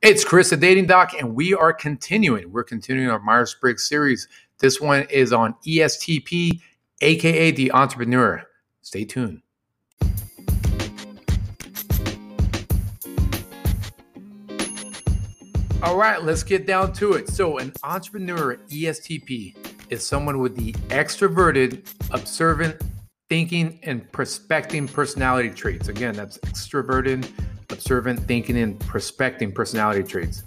It's Chris, the dating doc, and we are continuing. We're continuing our Myers Briggs series. This one is on ESTP, aka the entrepreneur. Stay tuned. All right, let's get down to it. So, an entrepreneur, ESTP, is someone with the extroverted, observant, thinking, and prospecting personality traits. Again, that's extroverted, observant, thinking, and prospecting personality traits.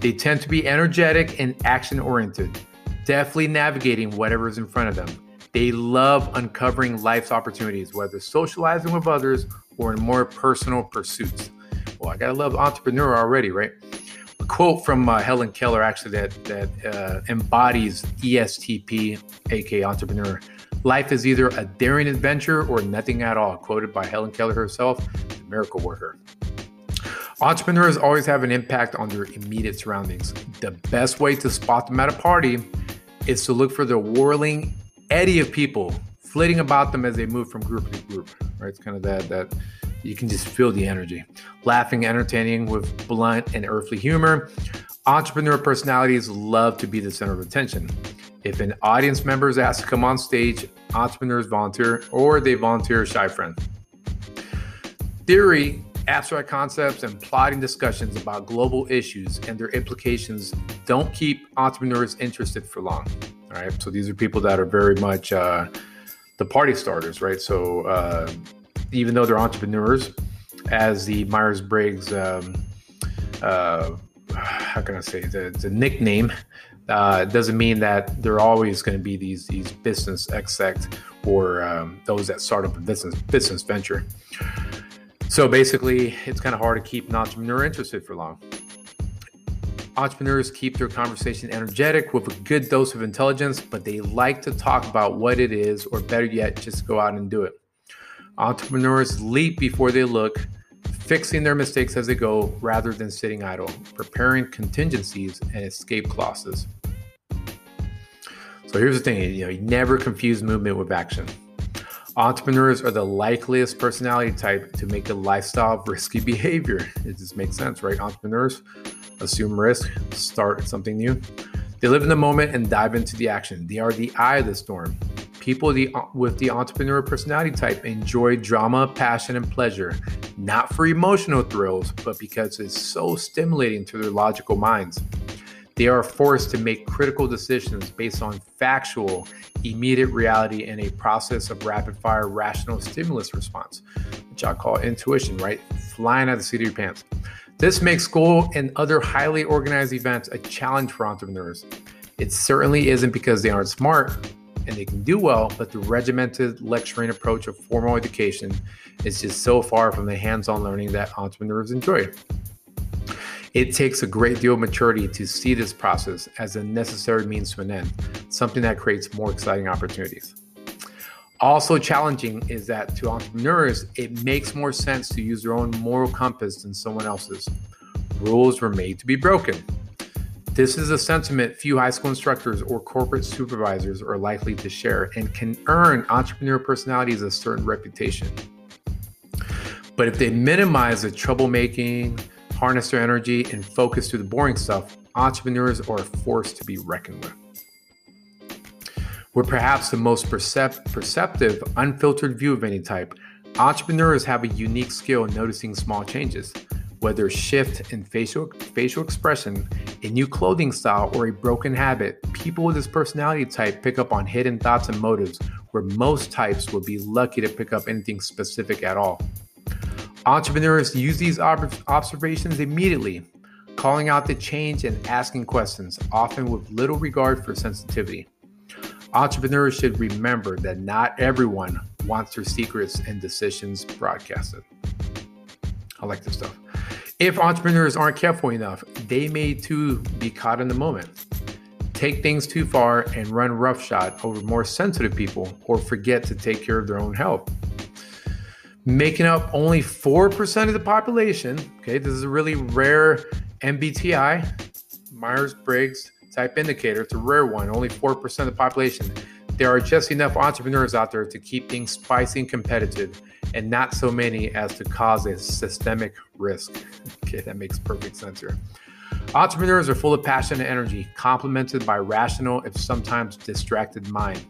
They tend to be energetic and action oriented, deftly navigating whatever's in front of them. They love uncovering life's opportunities, whether socializing with others or in more personal pursuits. Well, I gotta love entrepreneur already, right? A quote from uh, Helen Keller actually that that uh, embodies ESTP, aka entrepreneur. Life is either a daring adventure or nothing at all. Quoted by Helen Keller herself, the miracle worker. Entrepreneurs always have an impact on their immediate surroundings. The best way to spot them at a party is to look for the whirling eddy of people flitting about them as they move from group to group. Right? It's kind of that that you can just feel the energy. Laughing, entertaining with blunt and earthly humor. Entrepreneur personalities love to be the center of attention. If an audience member is asked to come on stage, entrepreneurs volunteer or they volunteer a shy friend. Theory, abstract concepts, and plotting discussions about global issues and their implications don't keep entrepreneurs interested for long. All right. So these are people that are very much uh, the party starters, right? So uh, even though they're entrepreneurs, as the Myers Briggs, um, uh, how can I say, the, the nickname, uh, doesn't mean that they're always going to be these these business exec or um, those that start up a business business venture. So basically, it's kind of hard to keep an entrepreneur interested for long. Entrepreneurs keep their conversation energetic with a good dose of intelligence, but they like to talk about what it is, or better yet, just go out and do it. Entrepreneurs leap before they look, fixing their mistakes as they go rather than sitting idle, preparing contingencies and escape clauses. So here's the thing, you know, you never confuse movement with action. Entrepreneurs are the likeliest personality type to make a lifestyle of risky behavior. It just makes sense, right? Entrepreneurs assume risk, start something new. They live in the moment and dive into the action. They are the eye of the storm. People with the entrepreneur personality type enjoy drama, passion, and pleasure, not for emotional thrills, but because it's so stimulating to their logical minds. They are forced to make critical decisions based on factual, immediate reality and a process of rapid fire rational stimulus response, which I call intuition, right? Flying out of the seat of your pants. This makes school and other highly organized events a challenge for entrepreneurs. It certainly isn't because they aren't smart, and they can do well, but the regimented lecturing approach of formal education is just so far from the hands on learning that entrepreneurs enjoy. It takes a great deal of maturity to see this process as a necessary means to an end, something that creates more exciting opportunities. Also, challenging is that to entrepreneurs, it makes more sense to use their own moral compass than someone else's. Rules were made to be broken. This is a sentiment few high school instructors or corporate supervisors are likely to share and can earn entrepreneur personalities a certain reputation. But if they minimize the troublemaking, harness their energy, and focus through the boring stuff, entrepreneurs are a force to be reckoned with. We're perhaps the most percept- perceptive, unfiltered view of any type. Entrepreneurs have a unique skill in noticing small changes whether shift in facial facial expression, a new clothing style, or a broken habit, people with this personality type pick up on hidden thoughts and motives where most types would be lucky to pick up anything specific at all. Entrepreneurs use these ob- observations immediately, calling out the change and asking questions, often with little regard for sensitivity. Entrepreneurs should remember that not everyone wants their secrets and decisions broadcasted. I like this stuff. If entrepreneurs aren't careful enough, they may too be caught in the moment, take things too far, and run roughshod over more sensitive people or forget to take care of their own health. Making up only 4% of the population, okay, this is a really rare MBTI, Myers Briggs type indicator. It's a rare one, only 4% of the population. There are just enough entrepreneurs out there to keep things spicy and competitive and not so many as to cause a systemic risk. Okay, that makes perfect sense here. Entrepreneurs are full of passion and energy, complemented by rational, if sometimes distracted mind.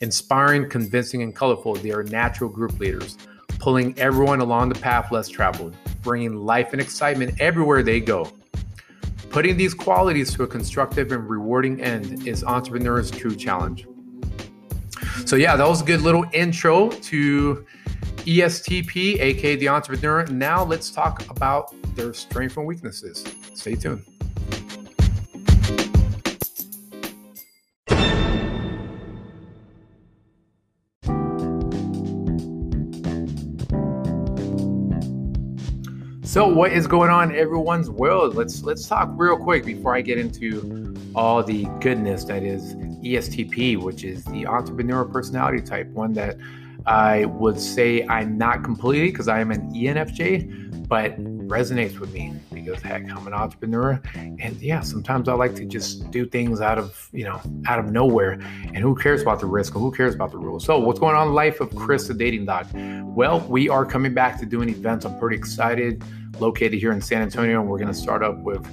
Inspiring, convincing, and colorful, they are natural group leaders, pulling everyone along the path less traveled, bringing life and excitement everywhere they go. Putting these qualities to a constructive and rewarding end is entrepreneurs' true challenge. So, yeah, that was a good little intro to ESTP, aka the entrepreneur. Now, let's talk about their strengths and weaknesses. Stay tuned. So, what is going on everyone's world? Let's let's talk real quick before I get into all the goodness that is ESTP, which is the entrepreneur personality type, one that I would say I'm not completely because I am an ENFJ, but resonates with me because heck, I'm an entrepreneur, and yeah, sometimes I like to just do things out of you know out of nowhere, and who cares about the risk and who cares about the rules? So, what's going on in life of Chris, the dating doc? Well, we are coming back to doing events. I'm pretty excited located here in San Antonio, and we're going to start up with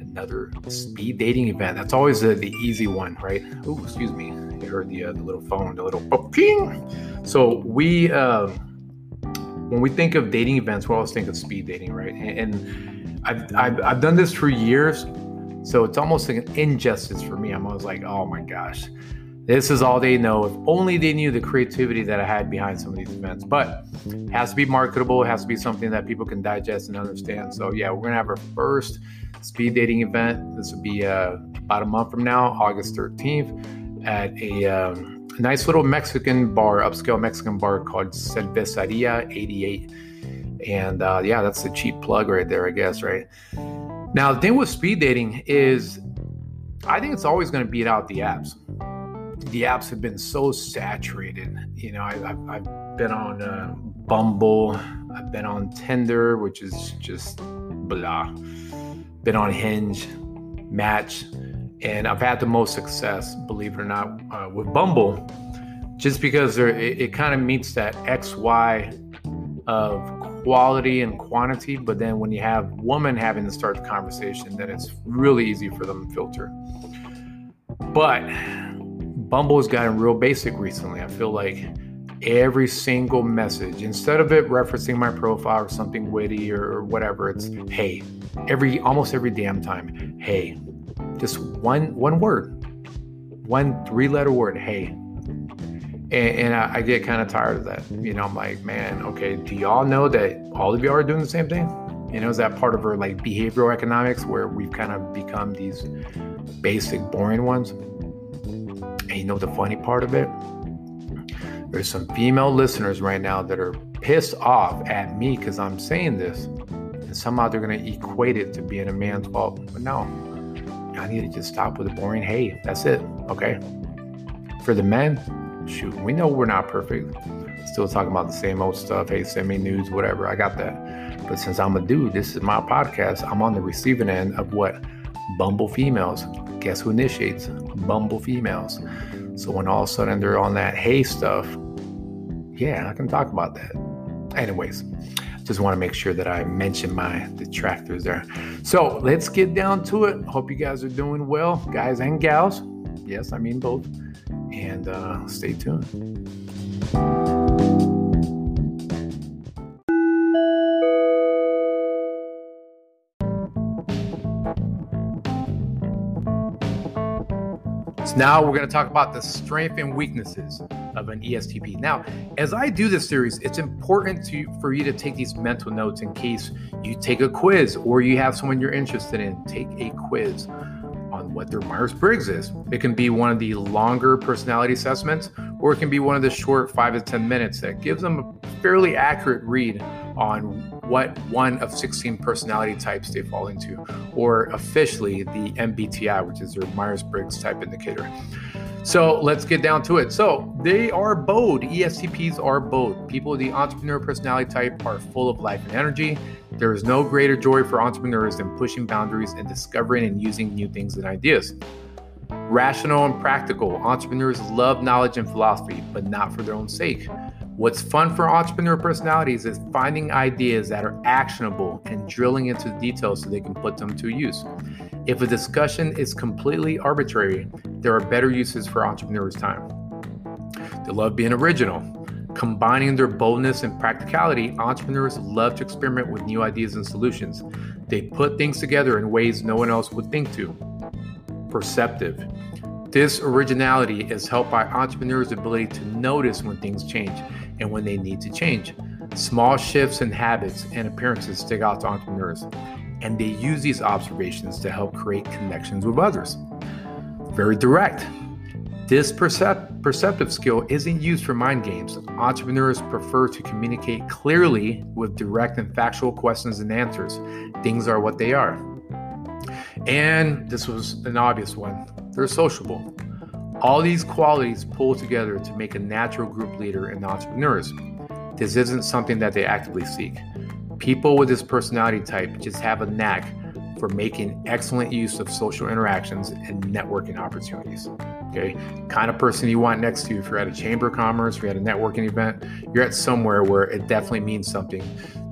another speed dating event. That's always the, the easy one, right? Oh, excuse me. You heard the, uh, the little phone, the little ping. So we, uh, when we think of dating events, we always think of speed dating, right? And, and I've, I've, I've done this for years, so it's almost like an injustice for me. I'm always like, oh my gosh, this is all they know. If only they knew the creativity that I had behind some of these events. But it has to be marketable. It has to be something that people can digest and understand. So yeah, we're gonna have our first speed dating event. This will be uh, about a month from now, August 13th, at a um, nice little Mexican bar, upscale Mexican bar called Cerveceria 88. And uh, yeah, that's the cheap plug right there, I guess, right? Now, the thing with speed dating is I think it's always going to beat out the apps the apps have been so saturated. You know, I, have I've been on uh, Bumble, I've been on Tinder, which is just blah. Been on Hinge, Match, and I've had the most success, believe it or not, uh, with Bumble, just because it, it kind of meets that X Y of quality and quantity. But then when you have women having to start the conversation, then it's really easy for them to filter. But Bumble's gotten real basic recently. I feel like every single message, instead of it referencing my profile or something witty or whatever, it's hey. Every almost every damn time, hey. Just one one word, one three letter word, hey. And, and I, I get kind of tired of that. You know, I'm like, man, okay, do y'all know that all of y'all are doing the same thing? You know, is that part of our like behavioral economics where we've kind of become these basic, boring ones? And you know the funny part of it? There's some female listeners right now that are pissed off at me because I'm saying this. And somehow they're going to equate it to being a man's fault. But no, I need to just stop with the boring hey. That's it. Okay. For the men, shoot, we know we're not perfect. Still talking about the same old stuff. Hey, send me news, whatever. I got that. But since I'm a dude, this is my podcast. I'm on the receiving end of what Bumble females guess who initiates? Bumble females. So when all of a sudden they're on that hey stuff, yeah, I can talk about that. Anyways, just want to make sure that I mention my detractors there. So let's get down to it. Hope you guys are doing well, guys and gals. Yes, I mean both. And uh, stay tuned. So now we're going to talk about the strengths and weaknesses of an ESTP. Now, as I do this series, it's important to for you to take these mental notes in case you take a quiz or you have someone you're interested in. Take a quiz on what their Myers Briggs is. It can be one of the longer personality assessments, or it can be one of the short five to 10 minutes that gives them a fairly accurate read on what one of 16 personality types they fall into, or officially the MBTI, which is their Myers Briggs type indicator. So let's get down to it. So they are bold. ESTPs are bold. People with the entrepreneur personality type are full of life and energy. There is no greater joy for entrepreneurs than pushing boundaries and discovering and using new things and ideas. Rational and practical. Entrepreneurs love knowledge and philosophy, but not for their own sake. What's fun for entrepreneur personalities is finding ideas that are actionable and drilling into the details so they can put them to use. If a discussion is completely arbitrary, there are better uses for entrepreneurs' time. They love being original. Combining their boldness and practicality, entrepreneurs love to experiment with new ideas and solutions. They put things together in ways no one else would think to. Perceptive. This originality is helped by entrepreneurs' ability to notice when things change and when they need to change. Small shifts in habits and appearances stick out to entrepreneurs, and they use these observations to help create connections with others. Very direct. This percep- perceptive skill isn't used for mind games. Entrepreneurs prefer to communicate clearly with direct and factual questions and answers. Things are what they are. And this was an obvious one they're sociable. All these qualities pull together to make a natural group leader in entrepreneurs. This isn't something that they actively seek. People with this personality type just have a knack for making excellent use of social interactions and networking opportunities. Okay, kind of person you want next to you if you're at a chamber of commerce, you're at a networking event, you're at somewhere where it definitely means something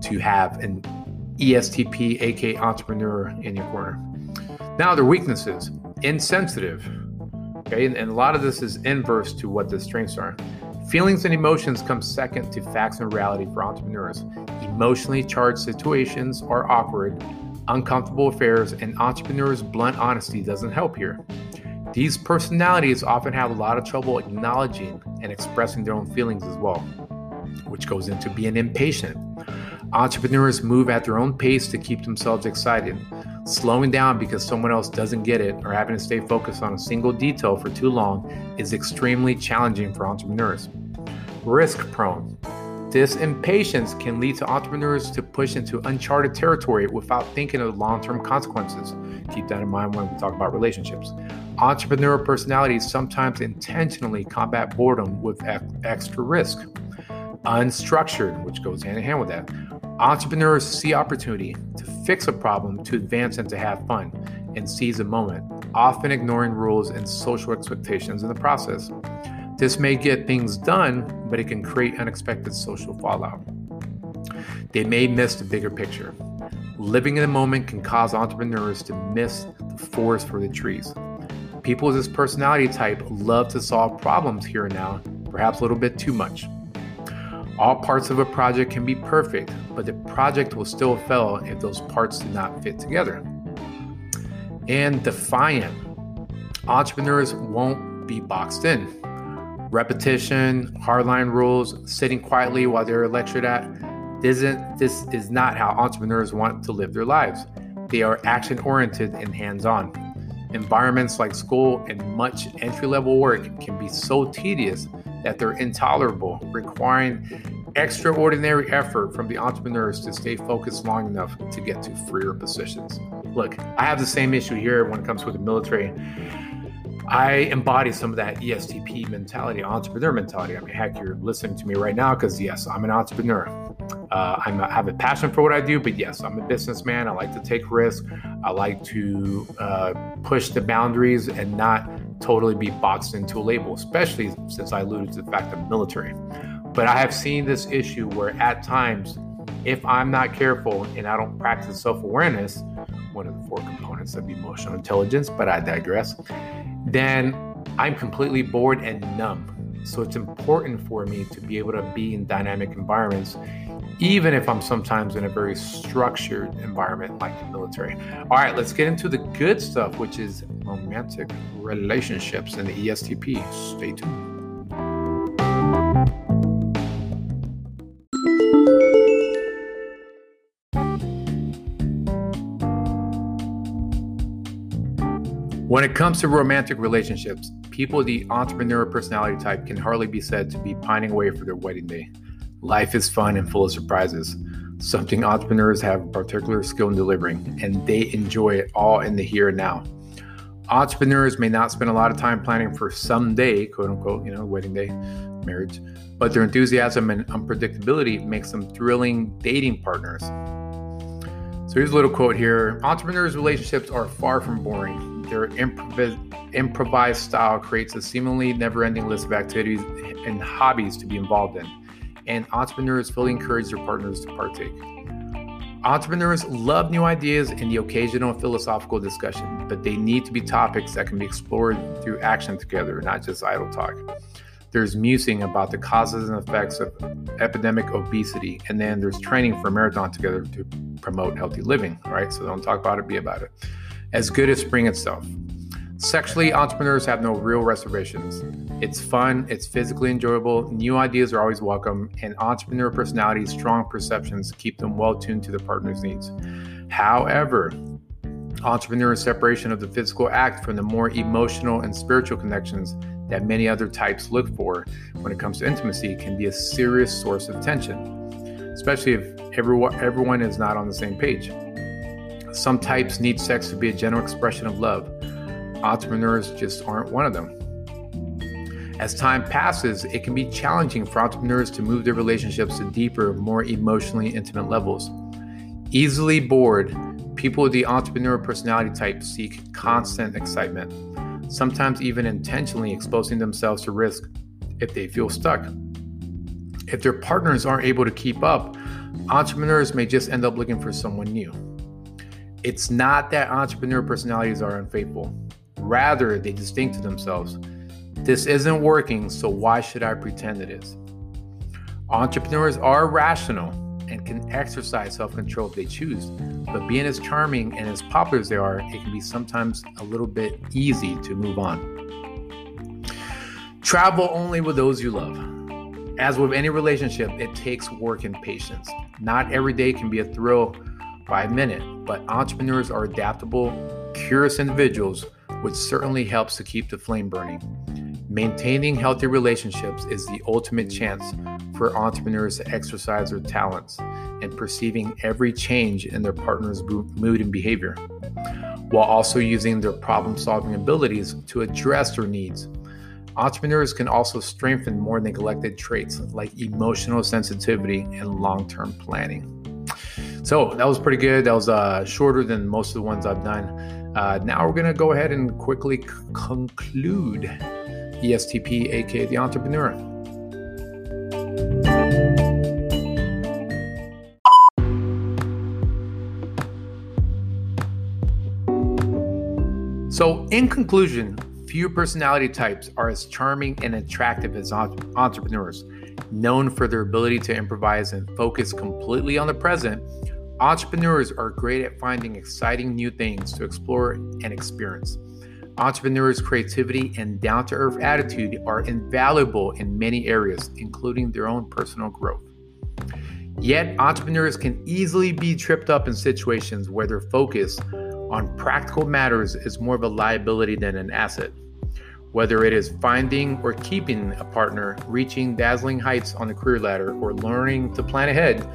to have an ESTP, aka entrepreneur, in your corner. Now, their weaknesses insensitive. Okay, and, and a lot of this is inverse to what the strengths are. Feelings and emotions come second to facts and reality for entrepreneurs. Emotionally charged situations are awkward, uncomfortable affairs, and entrepreneurs' blunt honesty doesn't help here. These personalities often have a lot of trouble acknowledging and expressing their own feelings as well, which goes into being impatient. Entrepreneurs move at their own pace to keep themselves excited. Slowing down because someone else doesn't get it or having to stay focused on a single detail for too long is extremely challenging for entrepreneurs. Risk prone. This impatience can lead to entrepreneurs to push into uncharted territory without thinking of long term consequences. Keep that in mind when we talk about relationships. Entrepreneur personalities sometimes intentionally combat boredom with extra risk. Unstructured, which goes hand in hand with that. Entrepreneurs see opportunity to fix a problem, to advance, and to have fun, and seize a moment, often ignoring rules and social expectations in the process. This may get things done, but it can create unexpected social fallout. They may miss the bigger picture. Living in the moment can cause entrepreneurs to miss the forest for the trees. People with this personality type love to solve problems here and now, perhaps a little bit too much. All parts of a project can be perfect, but the project will still fail if those parts do not fit together. And defiant. Entrepreneurs won't be boxed in repetition, hardline rules, sitting quietly while they're lectured at. Isn't this is not how entrepreneurs want to live their lives. They are action oriented and hands on. Environments like school and much entry level work can be so tedious that they're intolerable, requiring extraordinary effort from the entrepreneurs to stay focused long enough to get to freer positions. Look, I have the same issue here when it comes with the military. I embody some of that ESTP mentality, entrepreneur mentality. I mean, heck, you're listening to me right now because, yes, I'm an entrepreneur. Uh, I'm I have a passion for what I do, but yes, I'm a businessman. I like to take risks. I like to uh, push the boundaries and not totally be boxed into a label, especially since I alluded to the fact I'm military. But I have seen this issue where at times, if I'm not careful and I don't practice self awareness, one of the four components of emotional intelligence, but I digress then I'm completely bored and numb. So it's important for me to be able to be in dynamic environments, even if I'm sometimes in a very structured environment like the military. All right, let's get into the good stuff, which is romantic relationships and the ESTP. Stay tuned. When it comes to romantic relationships, people with the entrepreneur personality type can hardly be said to be pining away for their wedding day. Life is fun and full of surprises, something entrepreneurs have a particular skill in delivering, and they enjoy it all in the here and now. Entrepreneurs may not spend a lot of time planning for someday, quote unquote, you know, wedding day, marriage, but their enthusiasm and unpredictability makes them thrilling dating partners. So here's a little quote here Entrepreneurs' relationships are far from boring their improv- improvised style creates a seemingly never ending list of activities and hobbies to be involved in. and entrepreneurs fully encourage their partners to partake. Entrepreneurs love new ideas and the occasional philosophical discussion, but they need to be topics that can be explored through action together, not just idle talk. There's musing about the causes and effects of epidemic obesity, and then there's training for marathon together to promote healthy living, right? So don't talk about it, be about it. As good as spring itself. Sexually, entrepreneurs have no real reservations. It's fun, it's physically enjoyable, new ideas are always welcome, and entrepreneur personalities' strong perceptions keep them well tuned to their partner's needs. However, entrepreneur separation of the physical act from the more emotional and spiritual connections that many other types look for when it comes to intimacy can be a serious source of tension, especially if everyone, everyone is not on the same page. Some types need sex to be a general expression of love entrepreneurs just aren't one of them. As time passes, it can be challenging for entrepreneurs to move their relationships to deeper, more emotionally intimate levels. Easily bored, people with the entrepreneur personality type seek constant excitement, sometimes even intentionally exposing themselves to risk if they feel stuck. If their partners aren't able to keep up, entrepreneurs may just end up looking for someone new. It's not that entrepreneur personalities are unfaithful. Rather, they distinct to themselves. This isn't working, so why should I pretend it is? Entrepreneurs are rational and can exercise self control if they choose, but being as charming and as popular as they are, it can be sometimes a little bit easy to move on. Travel only with those you love. As with any relationship, it takes work and patience. Not every day can be a thrill by a minute, but entrepreneurs are adaptable, curious individuals which certainly helps to keep the flame burning. Maintaining healthy relationships is the ultimate chance for entrepreneurs to exercise their talents and perceiving every change in their partner's mood and behavior, while also using their problem solving abilities to address their needs. Entrepreneurs can also strengthen more neglected traits like emotional sensitivity and long term planning. So that was pretty good. That was uh, shorter than most of the ones I've done. Uh, now we're going to go ahead and quickly c- conclude ESTP, aka the entrepreneur. So, in conclusion, few personality types are as charming and attractive as entrepreneurs, known for their ability to improvise and focus completely on the present Entrepreneurs are great at finding exciting new things to explore and experience. Entrepreneurs' creativity and down to earth attitude are invaluable in many areas, including their own personal growth. Yet, entrepreneurs can easily be tripped up in situations where their focus on practical matters is more of a liability than an asset. Whether it is finding or keeping a partner, reaching dazzling heights on the career ladder, or learning to plan ahead,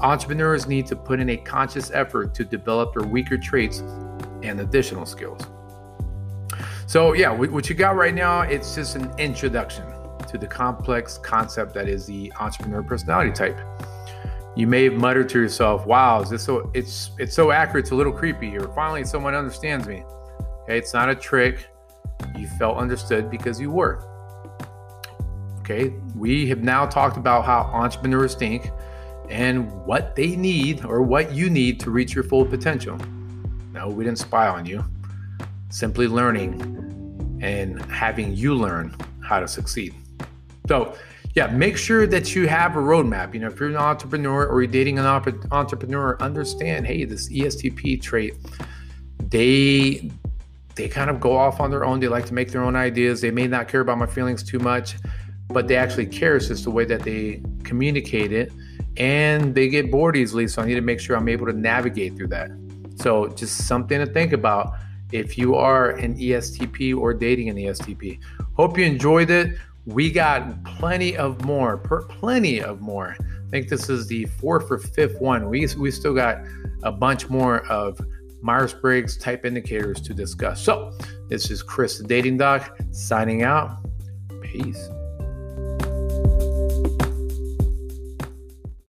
Entrepreneurs need to put in a conscious effort to develop their weaker traits and additional skills. So, yeah, what you got right now, it's just an introduction to the complex concept that is the entrepreneur personality type. You may have muttered to yourself, "Wow, is this so? It's it's so accurate. It's a little creepy." Or finally, someone understands me. Okay, it's not a trick. You felt understood because you were. Okay, we have now talked about how entrepreneurs think and what they need or what you need to reach your full potential. No, we didn't spy on you. Simply learning and having you learn how to succeed. So, yeah, make sure that you have a roadmap. You know, if you're an entrepreneur or you're dating an entrepreneur, understand, hey, this ESTP trait, they they kind of go off on their own. They like to make their own ideas. They may not care about my feelings too much, but they actually care. It's just the way that they communicate it and they get bored easily. So I need to make sure I'm able to navigate through that. So just something to think about if you are an ESTP or dating an ESTP. Hope you enjoyed it. We got plenty of more, per, plenty of more. I think this is the fourth or fifth one. We, we still got a bunch more of Myers Briggs type indicators to discuss. So, this is Chris the Dating Doc signing out. Peace.